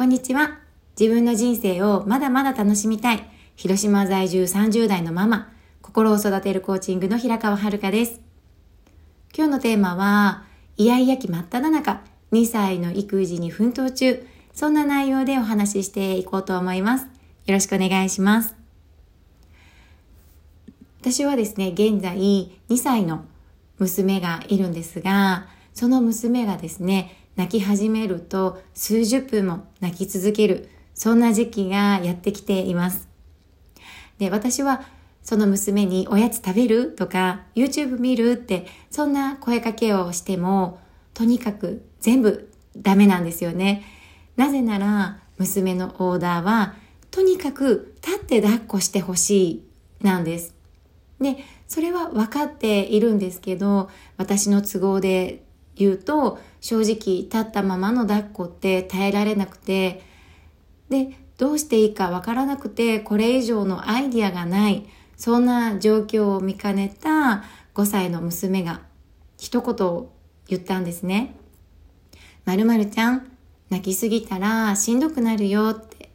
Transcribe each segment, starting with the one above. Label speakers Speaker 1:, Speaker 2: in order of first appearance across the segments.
Speaker 1: こんにちは。自分の人生をまだまだ楽しみたい。広島在住30代のママ、心を育てるコーチングの平川遥です。今日のテーマは、イヤイヤ期真っ只中、2歳の育児に奮闘中、そんな内容でお話ししていこうと思います。よろしくお願いします。私はですね、現在2歳の娘がいるんですが、その娘がですね、泣き始めると数十分も泣き続ける、そんな時期がやってきています。で、私はその娘におやつ食べるとか YouTube 見るってそんな声かけをしてもとにかく全部ダメなんですよね。なぜなら娘のオーダーはとにかく立って抱っこしてほしいなんです。で、それは分かっているんですけど、私の都合で言うと、正直立ったままの抱っこって耐えられなくて、で、どうしていいか分からなくて、これ以上のアイディアがない、そんな状況を見かねた5歳の娘が一言言ったんですね。まるまるちゃん、泣きすぎたらしんどくなるよって。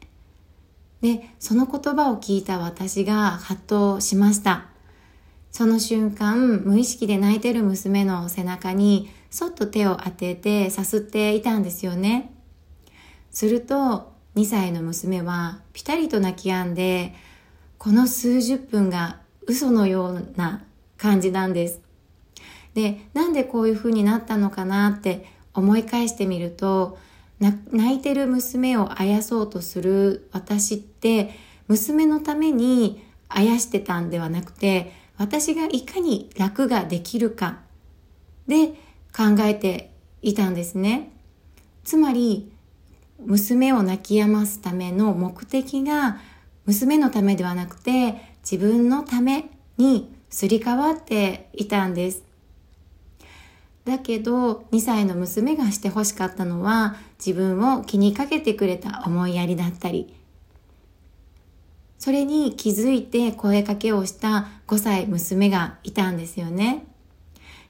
Speaker 1: で、その言葉を聞いた私がハッとしました。その瞬間、無意識で泣いてる娘の背中にそっと手を当ててさすっていたんですよね。すると、2歳の娘はピタリと泣き止んで、この数十分が嘘のような感じなんです。で、なんでこういう風になったのかなって思い返してみると、泣いてる娘をあやそうとする私って娘のためにあやしてたんではなくて私がいかに楽ができるかで考えていたんですね。つまり、娘を泣き止ますための目的が娘のためではなくて自分のためにすり替わっていたんです。だけど2歳の娘がして欲しかったのは自分を気にかけてくれた思いやりだったりそれに気づいて声かけをした5歳娘がいたんですよね。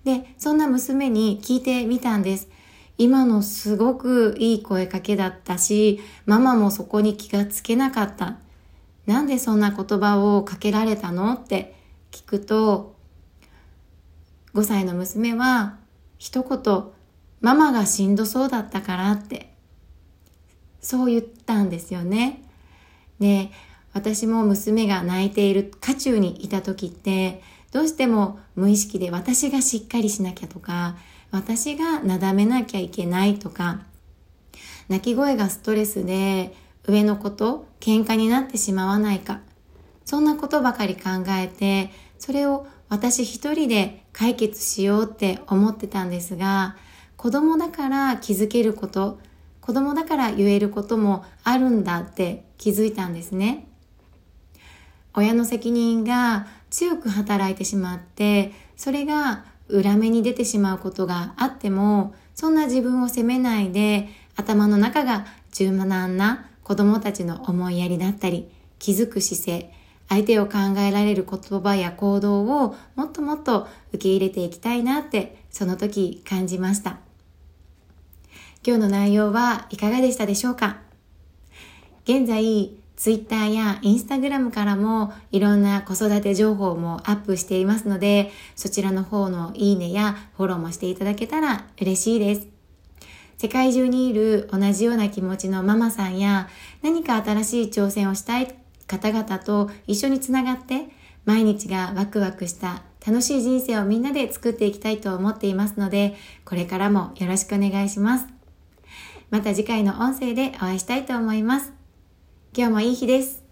Speaker 1: で、そんな娘に聞いてみたんです。今のすごくいい声かけだったし、ママもそこに気がつけなかった。なんでそんな言葉をかけられたのって聞くと、5歳の娘は一言、ママがしんどそうだったからって、そう言ったんですよね。で、私も娘が泣いている渦中にいた時ってどうしても無意識で私がしっかりしなきゃとか私がなだめなきゃいけないとか泣き声がストレスで上の子と喧嘩になってしまわないかそんなことばかり考えてそれを私一人で解決しようって思ってたんですが子供だから気づけること子供だから言えることもあるんだって気づいたんですね。親の責任が強く働いてしまって、それが裏目に出てしまうことがあっても、そんな自分を責めないで、頭の中が柔軟な子供たちの思いやりだったり、気づく姿勢、相手を考えられる言葉や行動をもっともっと受け入れていきたいなってその時感じました。今日の内容はいかがでしたでしょうか？現在ツイッターやインスタグラムからもいろんな子育て情報もアップしていますので、そちらの方のいいねやフォローもしていただけたら嬉しいです。世界中にいる同じような気持ちのママさんや何か新しい挑戦をしたい方々と一緒につながって毎日がワクワクした楽しい人生をみんなで作っていきたいと思っていますので、これからもよろしくお願いします。また次回の音声でお会いしたいと思います。今日もいい日です。